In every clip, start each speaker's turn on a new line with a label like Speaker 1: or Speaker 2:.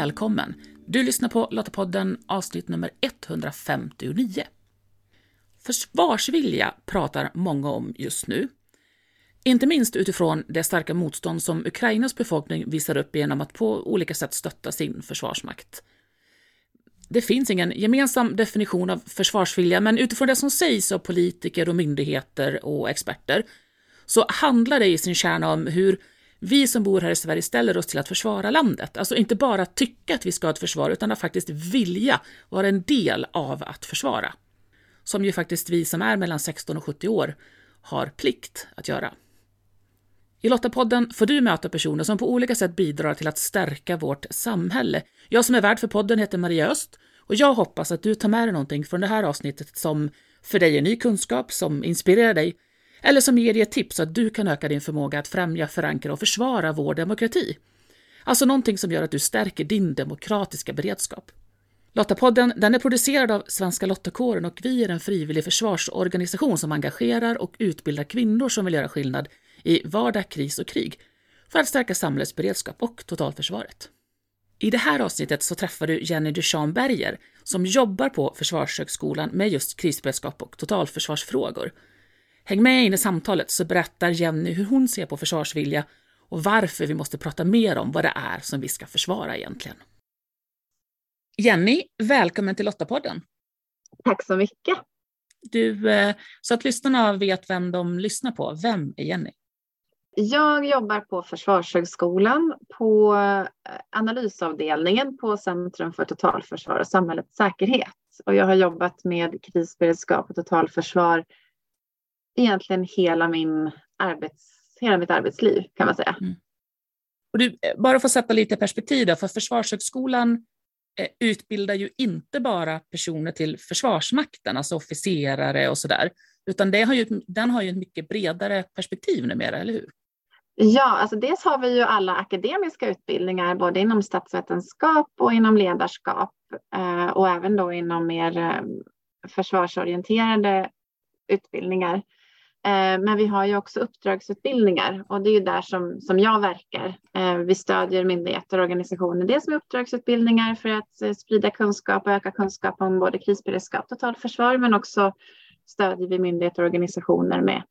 Speaker 1: välkommen! Du lyssnar på Lottapodden avsnitt nummer 159. Försvarsvilja pratar många om just nu. Inte minst utifrån det starka motstånd som Ukrainas befolkning visar upp genom att på olika sätt stötta sin försvarsmakt. Det finns ingen gemensam definition av försvarsvilja, men utifrån det som sägs av politiker och myndigheter och experter så handlar det i sin kärna om hur vi som bor här i Sverige ställer oss till att försvara landet. Alltså inte bara tycka att vi ska ha ett försvar, utan att faktiskt vilja vara en del av att försvara. Som ju faktiskt vi som är mellan 16 och 70 år har plikt att göra. I Lottapodden får du möta personer som på olika sätt bidrar till att stärka vårt samhälle. Jag som är värd för podden heter Maria Öst och jag hoppas att du tar med dig någonting från det här avsnittet som för dig är ny kunskap, som inspirerar dig eller som ger dig ett tips så att du kan öka din förmåga att främja, förankra och försvara vår demokrati. Alltså någonting som gör att du stärker din demokratiska beredskap. Lottapodden den är producerad av Svenska Lottakåren och vi är en frivillig försvarsorganisation som engagerar och utbildar kvinnor som vill göra skillnad i vardag, kris och krig för att stärka samhällets beredskap och totalförsvaret. I det här avsnittet så träffar du Jenny Duchamp Berger som jobbar på Försvarshögskolan med just krisberedskap och totalförsvarsfrågor. Häng med in i samtalet så berättar Jenny hur hon ser på försvarsvilja och varför vi måste prata mer om vad det är som vi ska försvara egentligen. Jenny, välkommen till Lottapodden.
Speaker 2: Tack så mycket.
Speaker 1: Du, eh, så att lyssnarna vet vem de lyssnar på, vem är Jenny?
Speaker 2: Jag jobbar på Försvarshögskolan på eh, analysavdelningen på Centrum för totalförsvar och samhällets säkerhet. Och jag har jobbat med krisberedskap och totalförsvar egentligen hela, min arbets, hela mitt arbetsliv kan man säga. Mm.
Speaker 1: Och du, eh, bara för att sätta lite perspektiv då, för Försvarshögskolan eh, utbildar ju inte bara personer till Försvarsmakten, alltså officerare och sådär, utan det har ju, den har ju ett mycket bredare perspektiv numera, eller hur?
Speaker 2: Ja, alltså dels har vi ju alla akademiska utbildningar, både inom statsvetenskap och inom ledarskap eh, och även då inom mer försvarsorienterade utbildningar. Eh, men vi har ju också uppdragsutbildningar och det är ju där som, som jag verkar. Eh, vi stödjer myndigheter och organisationer, dels med uppdragsutbildningar för att eh, sprida kunskap och öka kunskap om både krisberedskap och totalförsvar, men också stödjer vi myndigheter och organisationer med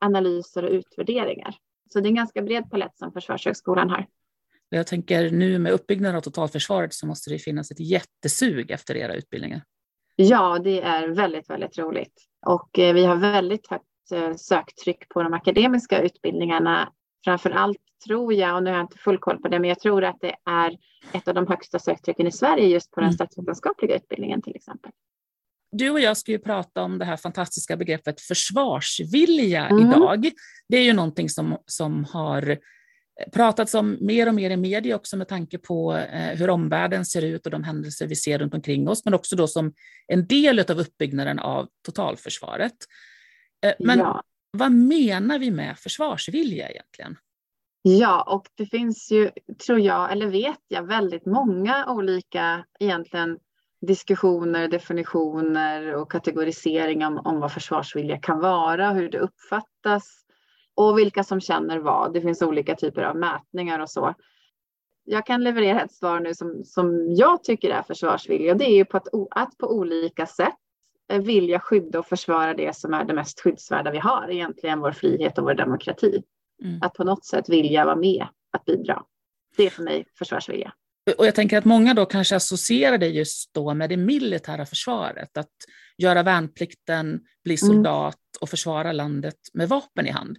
Speaker 2: analyser och utvärderingar. Så det är en ganska bred palett som Försvarshögskolan har.
Speaker 1: Jag tänker nu med uppbyggnaden av totalförsvaret så måste det finnas ett jättesug efter era utbildningar.
Speaker 2: Ja, det är väldigt, väldigt roligt och vi har väldigt högt söktryck på de akademiska utbildningarna. Framför allt tror jag, och nu har jag inte full koll på det, men jag tror att det är ett av de högsta söktrycken i Sverige just på den mm. statsvetenskapliga utbildningen till exempel
Speaker 1: du och jag ska ju prata om det här fantastiska begreppet försvarsvilja mm. idag. Det är ju någonting som, som har pratats om mer och mer i media också med tanke på eh, hur omvärlden ser ut och de händelser vi ser runt omkring oss, men också då som en del av uppbyggnaden av totalförsvaret. Eh, men ja. vad menar vi med försvarsvilja egentligen?
Speaker 2: Ja, och det finns ju, tror jag, eller vet jag, väldigt många olika egentligen diskussioner, definitioner och kategorisering om, om vad försvarsvilja kan vara, hur det uppfattas och vilka som känner vad. Det finns olika typer av mätningar och så. Jag kan leverera ett svar nu som, som jag tycker är försvarsvilja. Det är ju på att, att på olika sätt vilja skydda och försvara det som är det mest skyddsvärda vi har, egentligen vår frihet och vår demokrati. Mm. Att på något sätt vilja vara med, att bidra. Det är för mig försvarsvilja.
Speaker 1: Och jag tänker att många då kanske associerar det just då med det militära försvaret, att göra värnplikten, bli mm. soldat mm. och försvara landet med vapen i hand.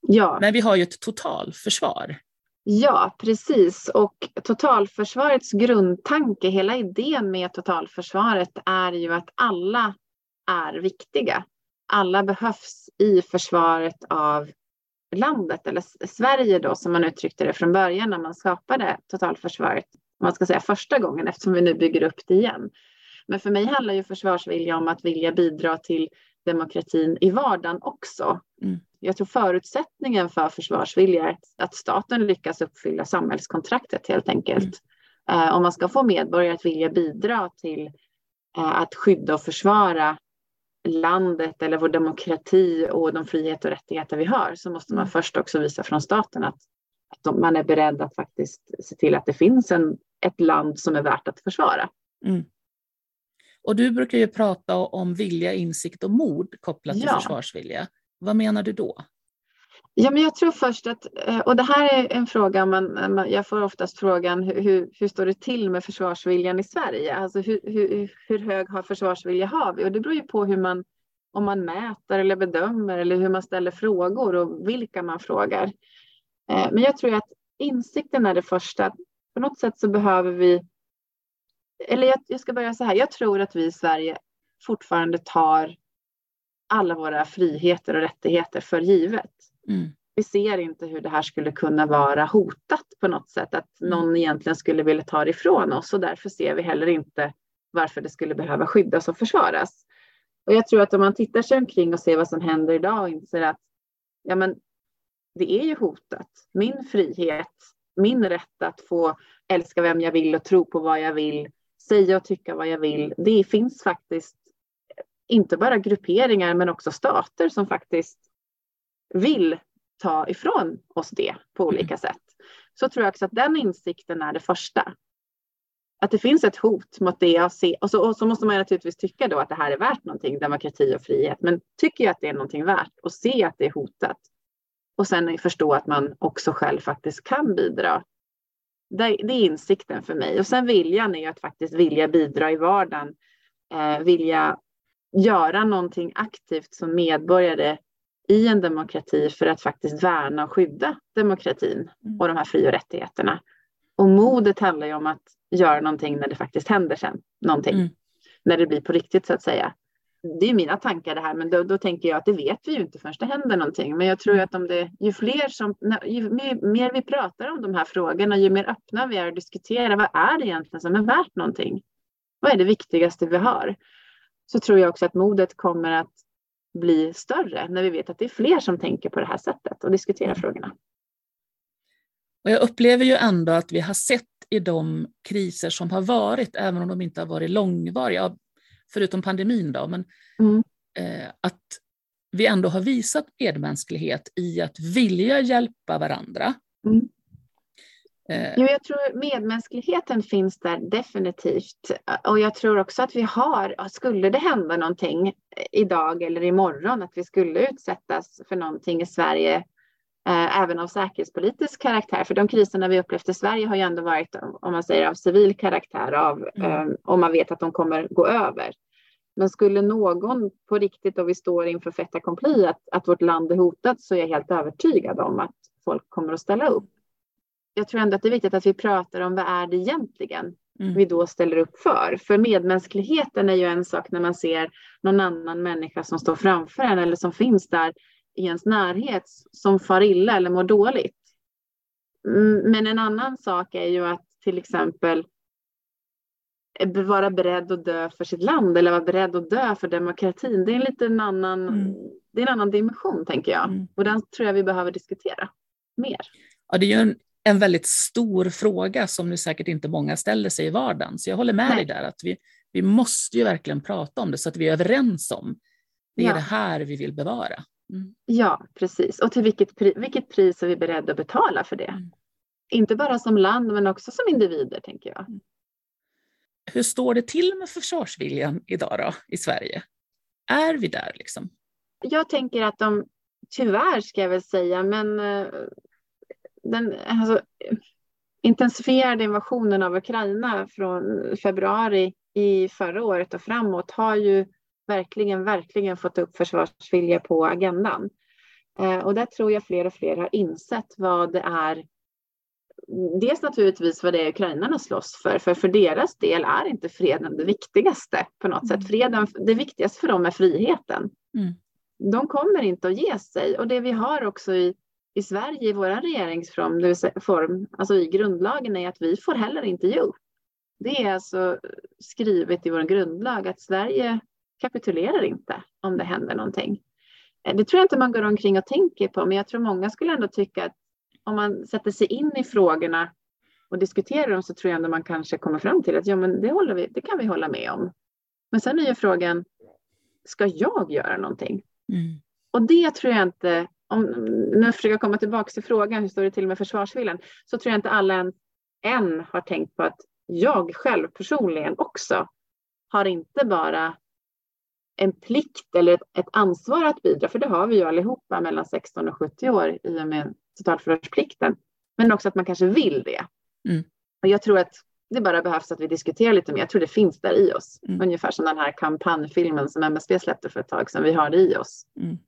Speaker 1: Ja. Men vi har ju ett totalförsvar.
Speaker 2: Ja, precis. Och totalförsvarets grundtanke, hela idén med totalförsvaret är ju att alla är viktiga. Alla behövs i försvaret av landet, eller Sverige då, som man uttryckte det från början när man skapade totalförsvaret man ska säga första gången eftersom vi nu bygger upp det igen. Men för mig handlar ju försvarsvilja om att vilja bidra till demokratin i vardagen också. Mm. Jag tror förutsättningen för försvarsvilja är att staten lyckas uppfylla samhällskontraktet helt enkelt. Mm. Uh, om man ska få medborgare att vilja bidra till uh, att skydda och försvara landet eller vår demokrati och de friheter och rättigheter vi har så måste man mm. först också visa från staten att, att man är beredd att faktiskt se till att det finns en ett land som är värt att försvara.
Speaker 1: Mm. Och du brukar ju prata om vilja, insikt och mod kopplat till ja. försvarsvilja. Vad menar du då?
Speaker 2: Ja, men jag tror först att, eh, och det här är en fråga, man, jag får oftast frågan hur, hur står det till med försvarsviljan i Sverige? Alltså hur, hur, hur hög har försvarsvilja har vi? Och det beror ju på hur man, om man mäter eller bedömer eller hur man ställer frågor och vilka man frågar. Eh, men jag tror att insikten är det första. På något sätt så behöver vi, eller jag, jag ska börja så här, jag tror att vi i Sverige fortfarande tar alla våra friheter och rättigheter för givet. Mm. Vi ser inte hur det här skulle kunna vara hotat på något sätt, att mm. någon egentligen skulle vilja ta det ifrån oss och därför ser vi heller inte varför det skulle behöva skyddas och försvaras. Och jag tror att om man tittar sig omkring och ser vad som händer idag och inser att ja, men det är ju hotat. Min frihet, min rätt att få älska vem jag vill och tro på vad jag vill, säga och tycka vad jag vill. Det finns faktiskt inte bara grupperingar men också stater som faktiskt vill ta ifrån oss det på mm. olika sätt. Så tror jag också att den insikten är det första. Att det finns ett hot mot det jag ser. Och så, och så måste man naturligtvis tycka då att det här är värt någonting, demokrati och frihet. Men tycker jag att det är någonting värt och se att det är hotat. Och sen förstå att man också själv faktiskt kan bidra. Det, det är insikten för mig. Och sen viljan är att faktiskt vilja bidra i vardagen. Eh, vilja göra någonting aktivt som medborgare i en demokrati för att faktiskt värna och skydda demokratin mm. och de här fri och rättigheterna. Och modet handlar ju om att göra någonting när det faktiskt händer sen, någonting. Mm. När det blir på riktigt så att säga. Det är mina tankar det här, men då, då, tänker jag att det vet vi ju inte förrän det händer någonting. Men jag tror att om det, ju fler som, ju mer vi pratar om de här frågorna, ju mer öppna vi är att diskutera, vad är det egentligen som är värt någonting? Vad är det viktigaste vi har? Så tror jag också att modet kommer att bli större när vi vet att det är fler som tänker på det här sättet och diskuterar mm. frågorna.
Speaker 1: Och jag upplever ju ändå att vi har sett i de kriser som har varit, även om de inte har varit långvariga, förutom pandemin då, men mm. eh, att vi ändå har visat medmänsklighet i att vilja hjälpa varandra. Mm.
Speaker 2: Eh. Jo, jag tror medmänskligheten finns där definitivt. Och jag tror också att vi har, skulle det hända någonting idag eller imorgon, att vi skulle utsättas för någonting i Sverige, eh, även av säkerhetspolitisk karaktär. För de kriserna vi upplevt i Sverige har ju ändå varit, om man säger av civil karaktär, av, mm. eh, om man vet att de kommer gå över. Men skulle någon på riktigt, och vi står inför fait accompli, att, att vårt land är hotat, så är jag helt övertygad om att folk kommer att ställa upp jag tror ändå att det är viktigt att vi pratar om vad är det egentligen mm. vi då ställer upp för. För medmänskligheten är ju en sak när man ser någon annan människa som står framför en eller som finns där i ens närhet som far illa eller mår dåligt. Men en annan sak är ju att till exempel vara beredd att dö för sitt land eller vara beredd att dö för demokratin. Det är en lite annan, mm. det är en annan dimension tänker jag. Mm. Och den tror jag vi behöver diskutera mer.
Speaker 1: Ja, det är ju en en väldigt stor fråga som nu säkert inte många ställer sig i vardagen. Så jag håller med Nej. dig där att vi, vi måste ju verkligen prata om det så att vi är överens om det är ja. det här vi vill bevara.
Speaker 2: Mm. Ja, precis. Och till vilket, pri vilket pris är vi beredda att betala för det? Mm. Inte bara som land men också som individer tänker jag. Mm.
Speaker 1: Hur står det till med försvarsviljan idag då, i Sverige? Är vi där liksom?
Speaker 2: Jag tänker att de, tyvärr ska jag väl säga, men eh, den alltså, intensifierade invasionen av Ukraina från februari i förra året och framåt har ju verkligen, verkligen fått upp försvarsvilja på agendan. Eh, och där tror jag fler och fler har insett vad det är. Dels naturligtvis vad det är ukrainarna slåss för, för för deras del är inte freden det viktigaste på något sätt. Mm. Freden, det viktigaste för dem är friheten. Mm. De kommer inte att ge sig och det vi har också i i Sverige i vår regeringsform, alltså i grundlagen, är att vi får heller inte ge upp. Det är alltså skrivet i vår grundlag att Sverige kapitulerar inte om det händer någonting. Eh, det tror jag inte man går omkring och tänker på, men jag tror många skulle ändå tycka att om man sätter sig in i frågorna och diskuterar dem så tror jag ändå man kanske kommer fram till att ja, men det, håller vi, det kan vi hålla med om. Men sen är ju frågan, ska jag göra någonting? Mm. Och det tror jag inte om försöker jag komma tillbaka till frågan, hur står det till med försvarsviljan? Så tror jag inte alla än, än har tänkt på att jag själv personligen också har inte bara en plikt eller ett, ett, ansvar att bidra, för det har vi ju allihopa mellan 16 och 70 år i och med totalförsvarsplikten, men också att man kanske vill det. Mm. Och jag tror att det bara behövs att vi diskuterar lite mer. Jag tror det finns där i oss. Mm. Ungefär som den här kampanjfilmen som MSB släppte för ett tag sedan. Vi har det i oss. Mm.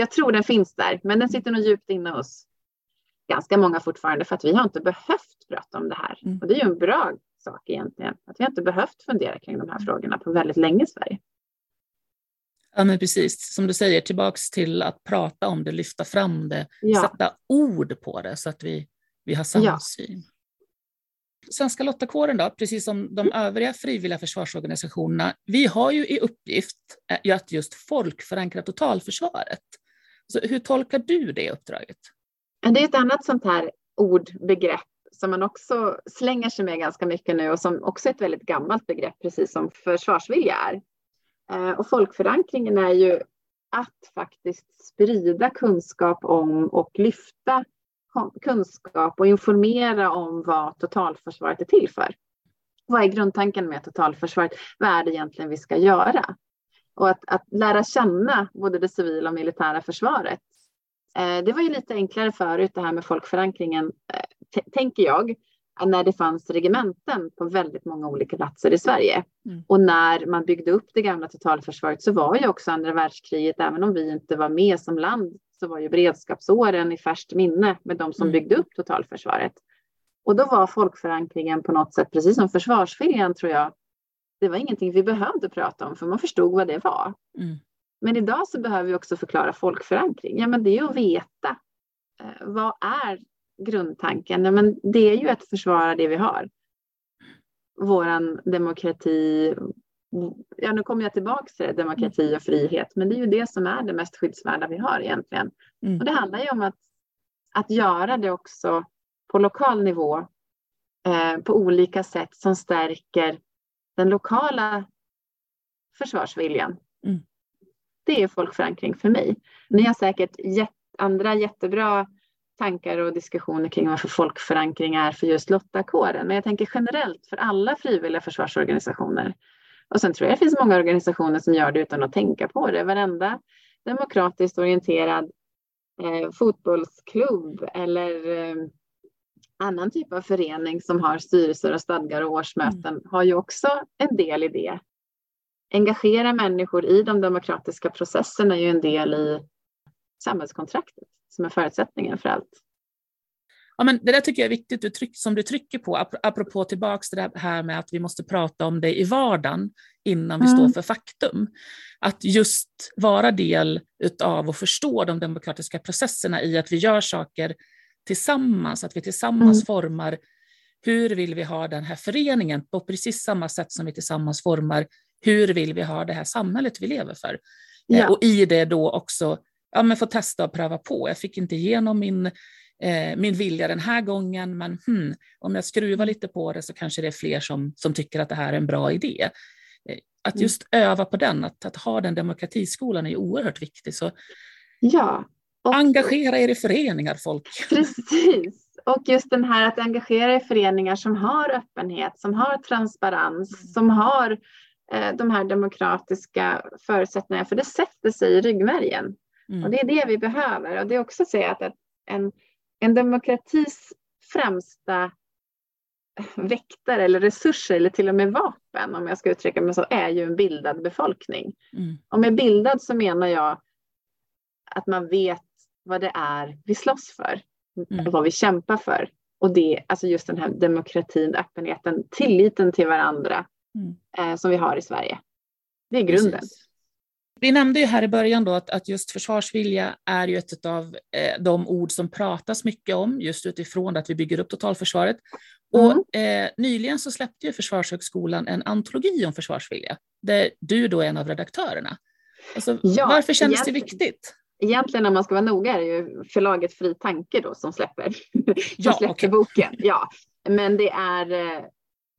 Speaker 2: Jag tror den finns där, men den sitter nog djupt inne hos ganska många fortfarande för att vi har inte behövt prata om det här. Mm. Och det är ju en bra sak egentligen. Att vi har inte behövt fundera kring de här frågorna på väldigt länge i Sverige.
Speaker 1: Ja, men precis. Som du säger, tillbaks till att prata om det, lyfta fram det, ja. sätta ord på det så att vi, vi har samma ja. Svenska lottakåren då, precis som de övriga frivilliga försvarsorganisationerna, vi har ju i uppgift eh, att just folkförankra totalförsvaret. Så hur tolkar du det uppdraget?
Speaker 2: Det är ett annat sånt här ordbegrepp som man också slänger sig med ganska mycket nu och som också är ett väldigt gammalt begrepp, precis som försvarsvilja är. Eh, och folkförankringen är ju att faktiskt sprida kunskap om och lyfta kunskap och informera om vad totalförsvaret är till för. Vad är grundtanken med totalförsvaret? Vad är det egentligen vi ska göra? Och att, att lära känna både det civila och militära försvaret. Eh, det var ju lite enklare förut det här med folkförankringen, eh, tänker jag när det fanns regementen på väldigt många olika platser i Sverige. Mm. Och när man byggde upp det gamla totalförsvaret så var ju också andra världskriget, även om vi inte var med som land, så var ju beredskapsåren i färskt minne med de som mm. byggde upp totalförsvaret. Och då var folkförankringen på något sätt, precis som försvarsviljan tror jag, det var ingenting vi behövde prata om för man förstod vad det var. Mm. Men idag så behöver vi också förklara folkförankring. Ja, men det är att veta. Eh, vad är grundtanken? Ja, men det är ju att försvara det vi har. Våran demokrati. Ja, nu kommer jag tillbaka till det, demokrati och frihet, men det är ju det som är det mest skyddsvärda vi har egentligen. Mm. Och det handlar ju om att, att göra det också på lokal nivå eh, på olika sätt som stärker den lokala försvarsviljan. Mm. Det är folkförankring för mig. Ni har säkert jät andra jättebra tankar och diskussioner kring varför folkförankring är för just lottakåren. Men jag tänker generellt för alla frivilliga försvarsorganisationer. Och sen tror jag det finns många organisationer som gör det utan att tänka på det. Varenda demokratiskt orienterad eh, fotbollsklubb eller eh, annan typ av förening som har styrelser och stadgar och årsmöten mm. har ju också en del i det. Engagera människor i de demokratiska processerna är ju en del i samhällskontraktet som är förutsättningen för allt.
Speaker 1: Ja, men det där tycker jag är viktigt du tryck, som du trycker på, apropå tillbaks till det här med att vi måste prata om det i vardagen innan vi mm. står för faktum. Att just vara del av och förstå de demokratiska processerna i att vi gör saker tillsammans, att vi tillsammans mm. formar hur vill vi ha den här föreningen på precis samma sätt som vi tillsammans formar hur vill vi ha det här samhället vi lever för. Ja. Eh, och i det då också ja, men få testa och pröva på. Jag fick inte igenom min, eh, min vilja den här gången, men hmm, om jag skruvar lite på det så kanske det är fler som, som tycker att det här är en bra idé. Eh, att mm. just öva på den, att, att ha den demokratiskolan är oerhört viktigt. Så
Speaker 2: ja.
Speaker 1: Och, engagera er i föreningar, folk.
Speaker 2: Precis. Och just den här att engagera i föreningar som har öppenhet, som har transparens, mm. som har eh, de här demokratiska förutsättningarna, för det sätter sig i ryggmärgen. Mm. Och det är det vi behöver. Och det är också säga att en, en demokratis främsta väktare eller resurser eller till och med vapen, om jag ska uttrycka mig så, är ju en bildad befolkning. Mm. Och med bildad så menar jag att man vet vad det är vi slåss för, mm. vad vi kämpar för. Och det, alltså just den här demokratin, öppenheten, tilliten till varandra mm. eh, som vi har i Sverige. Det är grunden. Precis.
Speaker 1: Vi nämnde ju här i början då att, att just försvarsvilja är ju ett av eh, de ord som pratas mycket om, just utifrån att vi bygger upp totalförsvaret. Och mm. eh, nyligen så släppte ju Försvarshögskolan en antologi om försvarsvilja, där du då är en av redaktörerna. Alltså, ja, varför känns det viktigt?
Speaker 2: Egentligen om man ska vara noga är det ju förlaget Fri Tanke då som släpper, som ja, släpper okay. boken. Ja, men det är eh,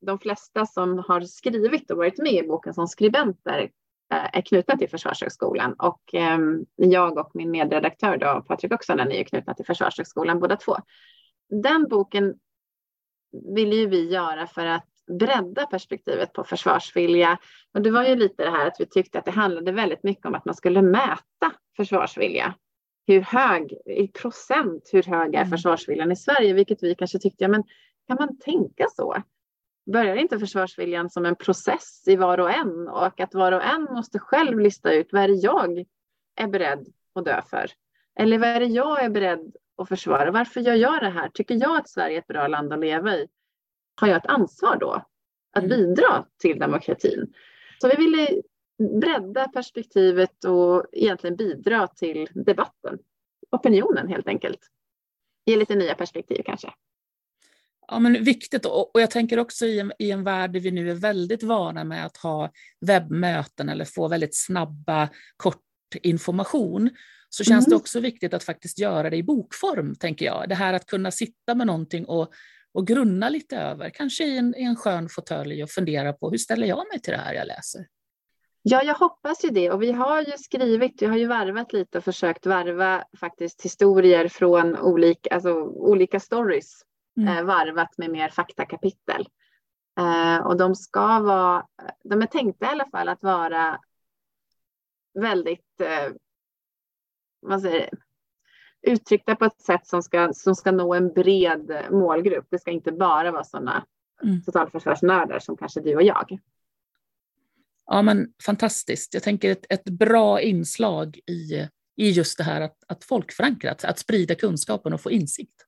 Speaker 2: de flesta som har skrivit och varit med i boken som skribenter Eh, är knutna till Försvarshögskolan och ehm, jag och min medredaktör då, Patrik Oksanen är ju knutna till Försvarshögskolan båda två. Den boken vill ju vi göra för att bredda perspektivet på försvarsvilja. Och det var ju lite det här att vi tyckte att det handlade väldigt mycket om att man skulle mäta försvarsvilja. Hur hög, i procent, hur hög är mm. försvarsviljan i Sverige? Vilket vi kanske tyckte, ja men kan man tänka så? Börjar inte försvarsviljan som en process i var och en och att var och en måste själv lista ut vad är det jag är beredd att dö för? Eller vad är det jag är beredd att försvara? Varför gör jag det här? Tycker jag att Sverige är ett bra land att leva i? Har jag ett ansvar då att mm. bidra till demokratin? Så vi ville bredda perspektivet och egentligen bidra till debatten, opinionen helt enkelt. Ge lite nya perspektiv kanske.
Speaker 1: Ja, men viktigt. Och jag tänker också i en, i en värld där vi nu är väldigt vana med att ha webbmöten eller få väldigt snabba, kort information, så känns mm. det också viktigt att faktiskt göra det i bokform, tänker jag. Det här att kunna sitta med någonting och, och grunna lite över, kanske i en, i en skön fåtölj och fundera på hur ställer jag mig till det här jag läser?
Speaker 2: Ja, jag hoppas ju det. Och vi har ju skrivit, vi har ju varvat lite och försökt varva faktiskt historier från olika, alltså, olika stories, mm. eh, varvat med mer faktakapitel. Eh, och de ska vara, de är tänkta i alla fall att vara väldigt, eh, vad säger det, uttryckta på ett sätt som ska, som ska nå en bred målgrupp. Det ska inte bara vara sådana mm. totalförsvarsnördar som kanske du och jag.
Speaker 1: Ja, men fantastiskt. Jag tänker ett, ett bra inslag i, i just det här att, att folkförankrat, att sprida kunskapen och få insikt.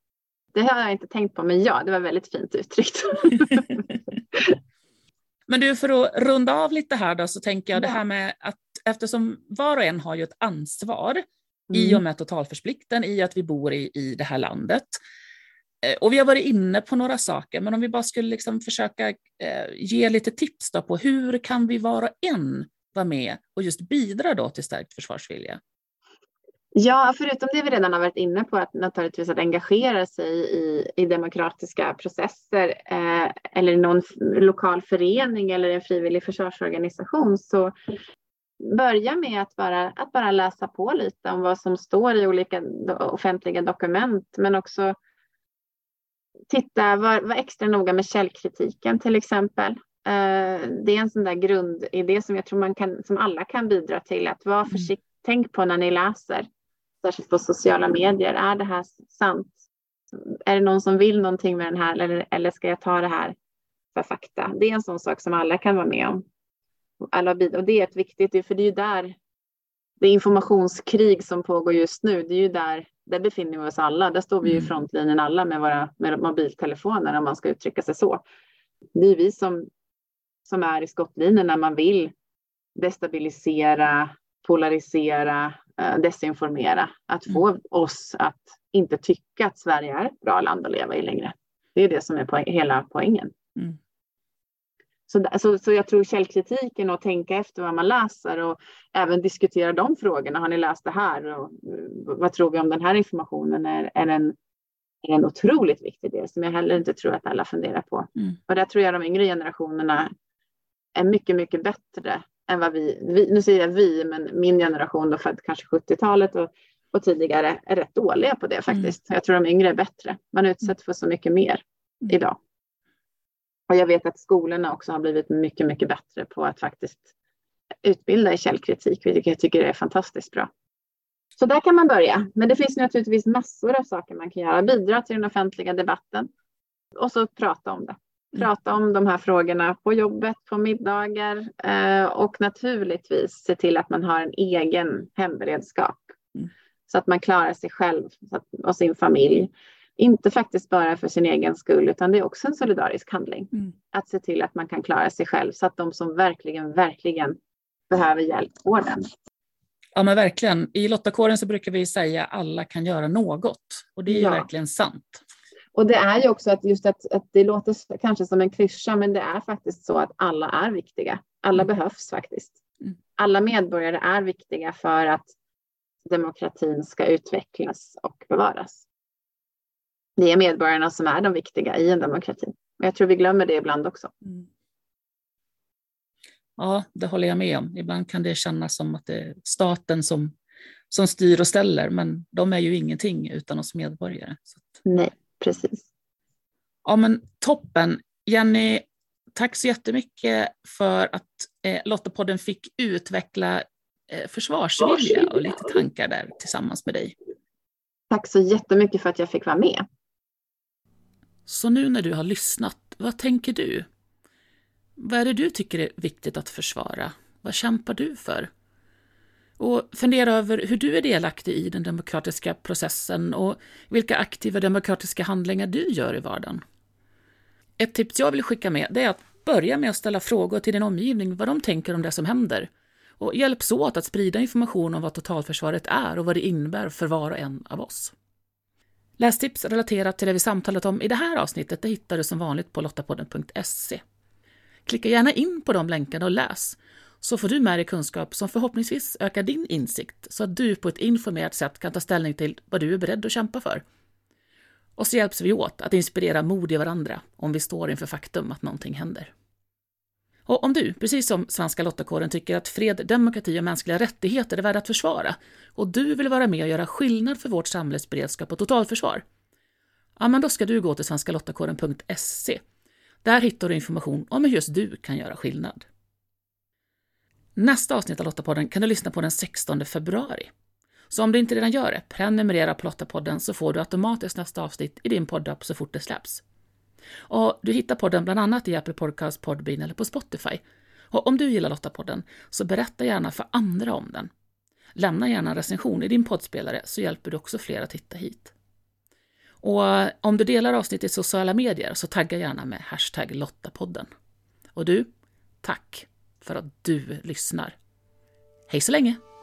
Speaker 2: Det har jag inte tänkt på, men ja, det var väldigt fint uttryckt.
Speaker 1: men du, för att runda av lite här då, så tänker jag ja. det här med att eftersom var och en har ju ett ansvar mm. i och med totalförsplikten, i att vi bor i, i det här landet. Eh, och vi har varit inne på några saker, men om vi bara skulle liksom försöka eh, ge lite tips då på hur kan vi var och en vara med och just bidra då till stärkt försvarsvilja?
Speaker 2: Ja, förutom det vi redan har varit inne på, att naturligtvis att engagera sig i, i demokratiska processer eh, eller någon lokal förening eller en frivillig försvarsorganisation, så börja med att bara, att bara läsa på lite om vad som står i olika offentliga dokument, men också titta, var, var extra noga med källkritiken till exempel. Eh, det är en sån där grundidé som jag tror man kan, som alla kan bidra till, att vara mm. försiktig. Tänk på när ni läser, särskilt på sociala medier, är det här sant? Är det någon som vill någonting med den här eller, eller ska jag ta det här för fakta? Det är en sån sak som alla kan vara med om. Alla och det är ett viktigt, för det är ju där det informationskrig som pågår just nu, det är ju där där befinner vi oss alla. Där står vi i mm. frontlinjen alla med våra med mobiltelefoner om man ska uttrycka sig så. Det är vi som, som är i skottlinjen när man vill destabilisera, polarisera, eh, desinformera. Att få mm. oss att inte tycka att Sverige är ett bra land att leva i längre. Det är det som är poäng, hela poängen. Mm. Så, så, så jag tror källkritiken och tänka efter vad man läser och även diskutera de frågorna. Har ni läst det här? Och, eh, vad tror vi om den här informationen? Är, är, en, är en otroligt viktig del som jag heller inte tror att alla funderar på. Mm. Och där tror jag de yngre generationerna är mycket, mycket bättre än vad vi, vi nu säger jag vi, men min generation då född kanske 70-talet och, och tidigare är rätt dåliga på det faktiskt. Mm. Jag tror de yngre är bättre. Man utsätts för så mycket mer mm. idag. Och jag vet att skolorna också har blivit mycket, mycket bättre på att faktiskt utbilda i källkritik, vilket jag tycker är fantastiskt bra. Så där kan man börja. Men det finns naturligtvis massor av saker man kan göra. Bidra till den offentliga debatten och så prata om det. Prata om de här frågorna på jobbet, på middagar eh, och naturligtvis se till att man har en egen hemberedskap mm. så att man klarar sig själv och sin familj. Inte faktiskt bara för sin egen skull, utan det är också en solidarisk handling. Mm. Att se till att man kan klara sig själv så att de som verkligen, verkligen behöver hjälp får den.
Speaker 1: Ja men verkligen. I Lottakåren så brukar vi säga alla kan göra något och det är ja. verkligen sant.
Speaker 2: Och det är ju också att just att, att det låter kanske som en klyscha, men det är faktiskt så att alla är viktiga. Alla mm. behövs faktiskt. Mm. Alla medborgare är viktiga för att demokratin ska utvecklas och bevaras det är medborgarna som är de viktiga i en demokrati. Och jag tror vi glömmer det ibland också. Mm.
Speaker 1: Ja, det håller jag med om. Ibland kan det kännas som att det är staten som, som styr och ställer, men de är ju ingenting utan oss medborgare.
Speaker 2: Nej, precis.
Speaker 1: Ja, men toppen. Jenny, tack så jättemycket för att eh, Lottapodden fick utveckla eh, försvarsvilja och lite tankar där tillsammans med dig.
Speaker 2: Tack så jättemycket för att jag fick vara med.
Speaker 1: Så nu när du har lyssnat, vad tänker du? Vad är det du tycker är viktigt att försvara? Vad kämpar du för? Och fundera över hur du är delaktig i den demokratiska processen och vilka aktiva demokratiska handlingar du gör i vardagen. Ett tips jag vill skicka med är att börja med att ställa frågor till din omgivning vad de tänker om det som händer. Och hjälps åt att sprida information om vad totalförsvaret är och vad det innebär för var och en av oss. Lästips relaterat till det vi samtalat om i det här avsnittet det hittar du som vanligt på lottapodden.se. Klicka gärna in på de länkarna och läs, så får du med dig kunskap som förhoppningsvis ökar din insikt så att du på ett informerat sätt kan ta ställning till vad du är beredd att kämpa för. Och så hjälps vi åt att inspirera mod i varandra om vi står inför faktum att någonting händer. Och om du, precis som Svenska Lottakåren, tycker att fred, demokrati och mänskliga rättigheter är värda att försvara och du vill vara med och göra skillnad för vårt samhälles beredskap och totalförsvar, ja, men då ska du gå till svenskalottakåren.se. Där hittar du information om hur just du kan göra skillnad. Nästa avsnitt av Lottapodden kan du lyssna på den 16 februari. Så om du inte redan gör det, prenumerera på Lottapodden så får du automatiskt nästa avsnitt i din poddapp så fort det släpps. Och du hittar podden bland annat i Apple Podcast, Podbean eller på Spotify. Och om du gillar Lottapodden så berätta gärna för andra om den. Lämna gärna en recension i din poddspelare så hjälper du också fler att hitta hit. Och om du delar avsnittet i sociala medier så tagga gärna med hashtag Lottapodden. Och du, tack för att du lyssnar. Hej så länge!